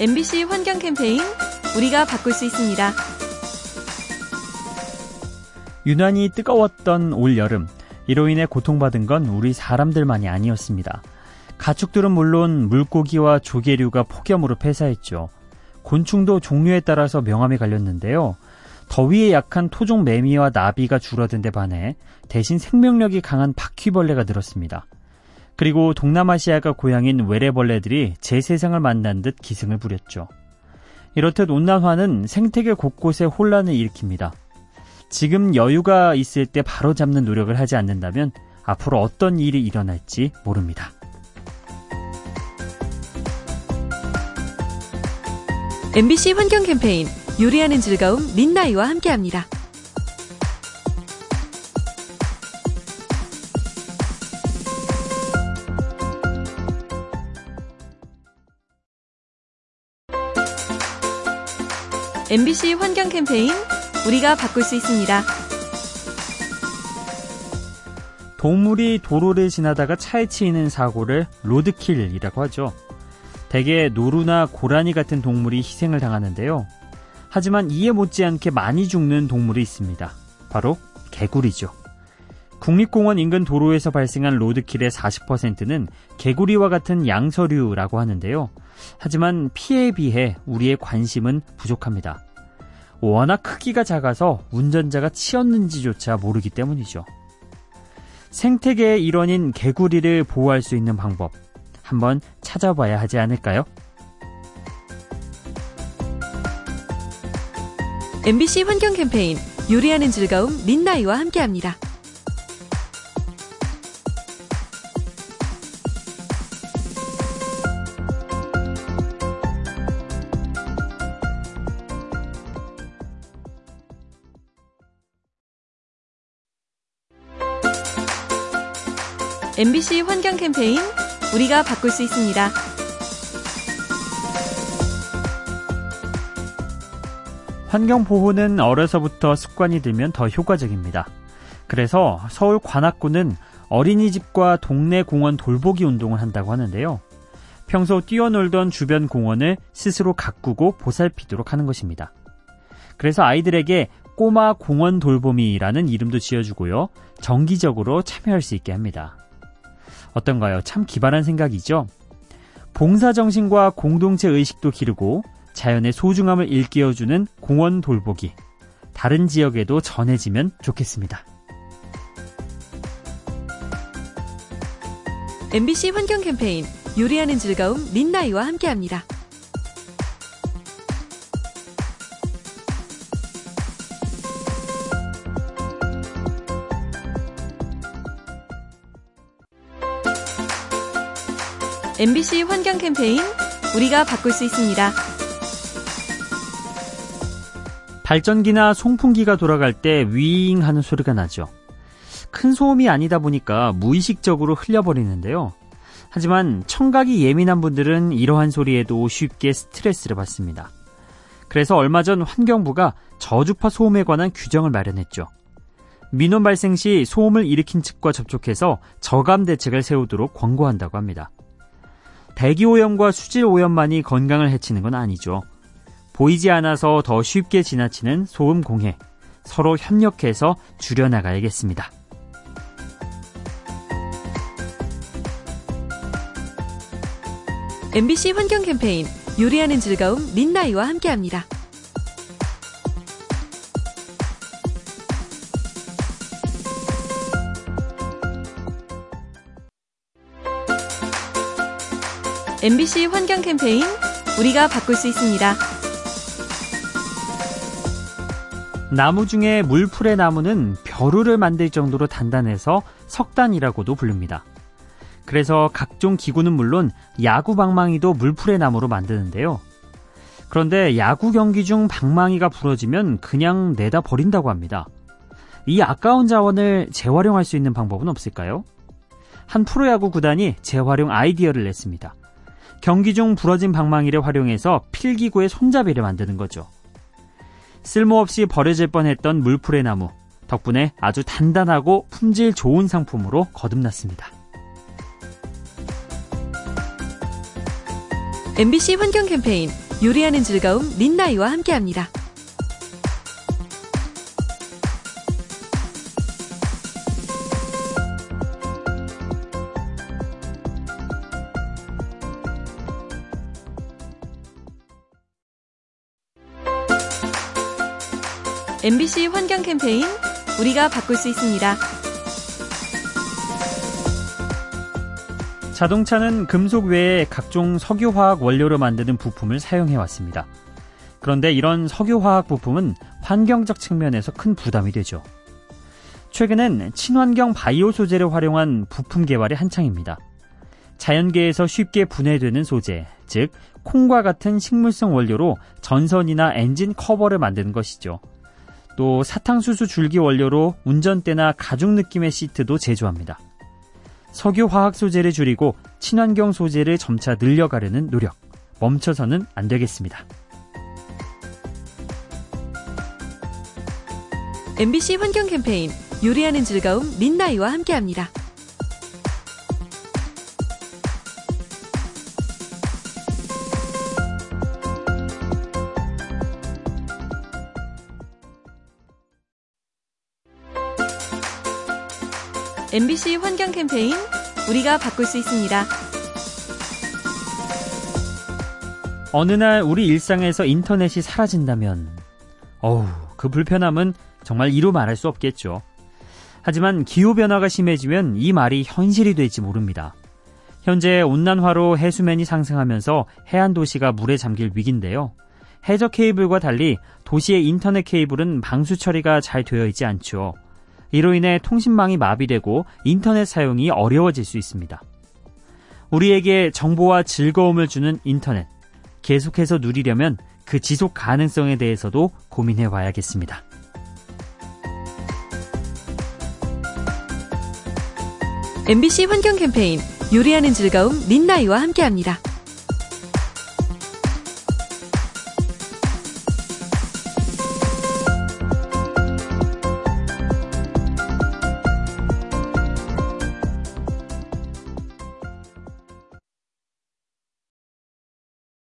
MBC 환경 캠페인 우리가 바꿀 수 있습니다. 유난히 뜨거웠던 올 여름. 이로 인해 고통받은 건 우리 사람들만이 아니었습니다. 가축들은 물론 물고기와 조개류가 폭염으로 폐사했죠. 곤충도 종류에 따라서 명암이 갈렸는데요. 더위에 약한 토종 매미와 나비가 줄어든 데 반해 대신 생명력이 강한 바퀴벌레가 늘었습니다. 그리고 동남아시아가 고향인 외래벌레들이 제 세상을 만난 듯 기승을 부렸죠. 이렇듯 온난화는 생태계 곳곳에 혼란을 일으킵니다. 지금 여유가 있을 때 바로 잡는 노력을 하지 않는다면 앞으로 어떤 일이 일어날지 모릅니다. MBC 환경 캠페인 요리하는 즐거움 민나이와 함께합니다. MBC 환경 캠페인 우리가 바꿀 수 있습니다. 동물이 도로를 지나다가 차에 치이는 사고를 로드킬이라고 하죠. 대개 노루나 고라니 같은 동물이 희생을 당하는데요. 하지만 이에 못지않게 많이 죽는 동물이 있습니다. 바로 개구리죠. 국립공원 인근 도로에서 발생한 로드킬의 40%는 개구리와 같은 양서류라고 하는데요. 하지만 피해에 비해 우리의 관심은 부족합니다. 워낙 크기가 작아서 운전자가 치였는지조차 모르기 때문이죠. 생태계의 일원인 개구리를 보호할 수 있는 방법 한번 찾아봐야 하지 않을까요? MBC 환경 캠페인 요리하는 즐거움 민나이와 함께합니다. MBC 환경 캠페인 우리가 바꿀 수 있습니다. 환경 보호는 어려서부터 습관이 들면 더 효과적입니다. 그래서 서울 관악구는 어린이집과 동네 공원 돌보기 운동을 한다고 하는데요. 평소 뛰어놀던 주변 공원을 스스로 가꾸고 보살피도록 하는 것입니다. 그래서 아이들에게 꼬마 공원 돌보미라는 이름도 지어주고요. 정기적으로 참여할 수 있게 합니다. 어떤가요? 참 기발한 생각이죠? 봉사정신과 공동체 의식도 기르고 자연의 소중함을 일깨워주는 공원 돌보기. 다른 지역에도 전해지면 좋겠습니다. MBC 환경 캠페인 요리하는 즐거움 민나이와 함께합니다. MBC 환경 캠페인 우리가 바꿀 수 있습니다. 발전기나 송풍기가 돌아갈 때 윙 하는 소리가 나죠. 큰 소음이 아니다 보니까 무의식적으로 흘려버리는데요. 하지만 청각이 예민한 분들은 이러한 소리에도 쉽게 스트레스를 받습니다. 그래서 얼마 전 환경부가 저주파 소음에 관한 규정을 마련했죠. 민원 발생 시 소음을 일으킨 측과 접촉해서 저감 대책을 세우도록 권고한다고 합니다. 대기오염과 수질오염만이 건강을 해치는 건 아니죠. 보이지 않아서 더 쉽게 지나치는 소음 공해. 서로 협력해서 줄여나가야겠습니다. 환경 캠페인 요리하는 즐거움 민나이와 함께합니다. MBC 환경 캠페인 우리가 바꿀 수 있습니다. 나무 중에 물풀의 나무는 벼루를 만들 정도로 단단해서 석단이라고도 부릅니다. 그래서 각종 기구는 물론 야구 방망이도 물풀의 나무로 만드는데요. 그런데 야구 경기 중 방망이가 부러지면 그냥 내다 버린다고 합니다. 이 아까운 자원을 재활용할 수 있는 방법은 없을까요? 한 프로야구 구단이 재활용 아이디어를 냈습니다. 경기 중 부러진 방망이를 활용해서 필기구의 손잡이를 만드는 거죠. 쓸모없이 버려질 뻔했던 물풀의 나무 덕분에 아주 단단하고 품질 좋은 상품으로 거듭났습니다. MBC 환경 캠페인 요리하는 즐거움 린나이와 함께합니다. MBC 환경 캠페인 우리가 바꿀 수 있습니다. 자동차는 금속 외에 각종 석유화학 원료로 만드는 부품을 사용해 왔습니다. 그런데 이런 석유화학 부품은 환경적 측면에서 큰 부담이 되죠. 최근엔 친환경 바이오 소재를 활용한 부품 개발이 한창입니다. 자연계에서 쉽게 분해되는 소재, 즉 콩과 같은 식물성 원료로 전선이나 엔진 커버를 만드는 것이죠. 또 사탕수수 줄기 원료로 운전대나 가죽 느낌의 시트도 제조합니다. 석유 화학 소재를 줄이고 친환경 소재를 점차 늘려가려는 노력. 멈춰서는 안 되겠습니다. MBC 환경 캠페인 요리하는 즐거움 린나이와 함께합니다. MBC 환경 캠페인 우리가 바꿀 수 있습니다. 어느 날 우리 일상에서 인터넷이 사라진다면 어우, 그 불편함은 정말 이루 말할 수 없겠죠. 하지만 기후변화가 심해지면 이 말이 현실이 될지 모릅니다. 현재 온난화로 해수면이 상승하면서 해안 도시가 물에 잠길 위기인데요. 해저 케이블과 달리 도시의 인터넷 케이블은 방수 처리가 잘 되어 있지 않죠. 이로 인해 통신망이 마비되고 인터넷 사용이 어려워질 수 있습니다. 우리에게 정보와 즐거움을 주는 인터넷. 계속해서 누리려면 그 지속 가능성에 대해서도 고민해 봐야겠습니다. MBC 환경 캠페인 요리하는 즐거움 린나이와 함께합니다.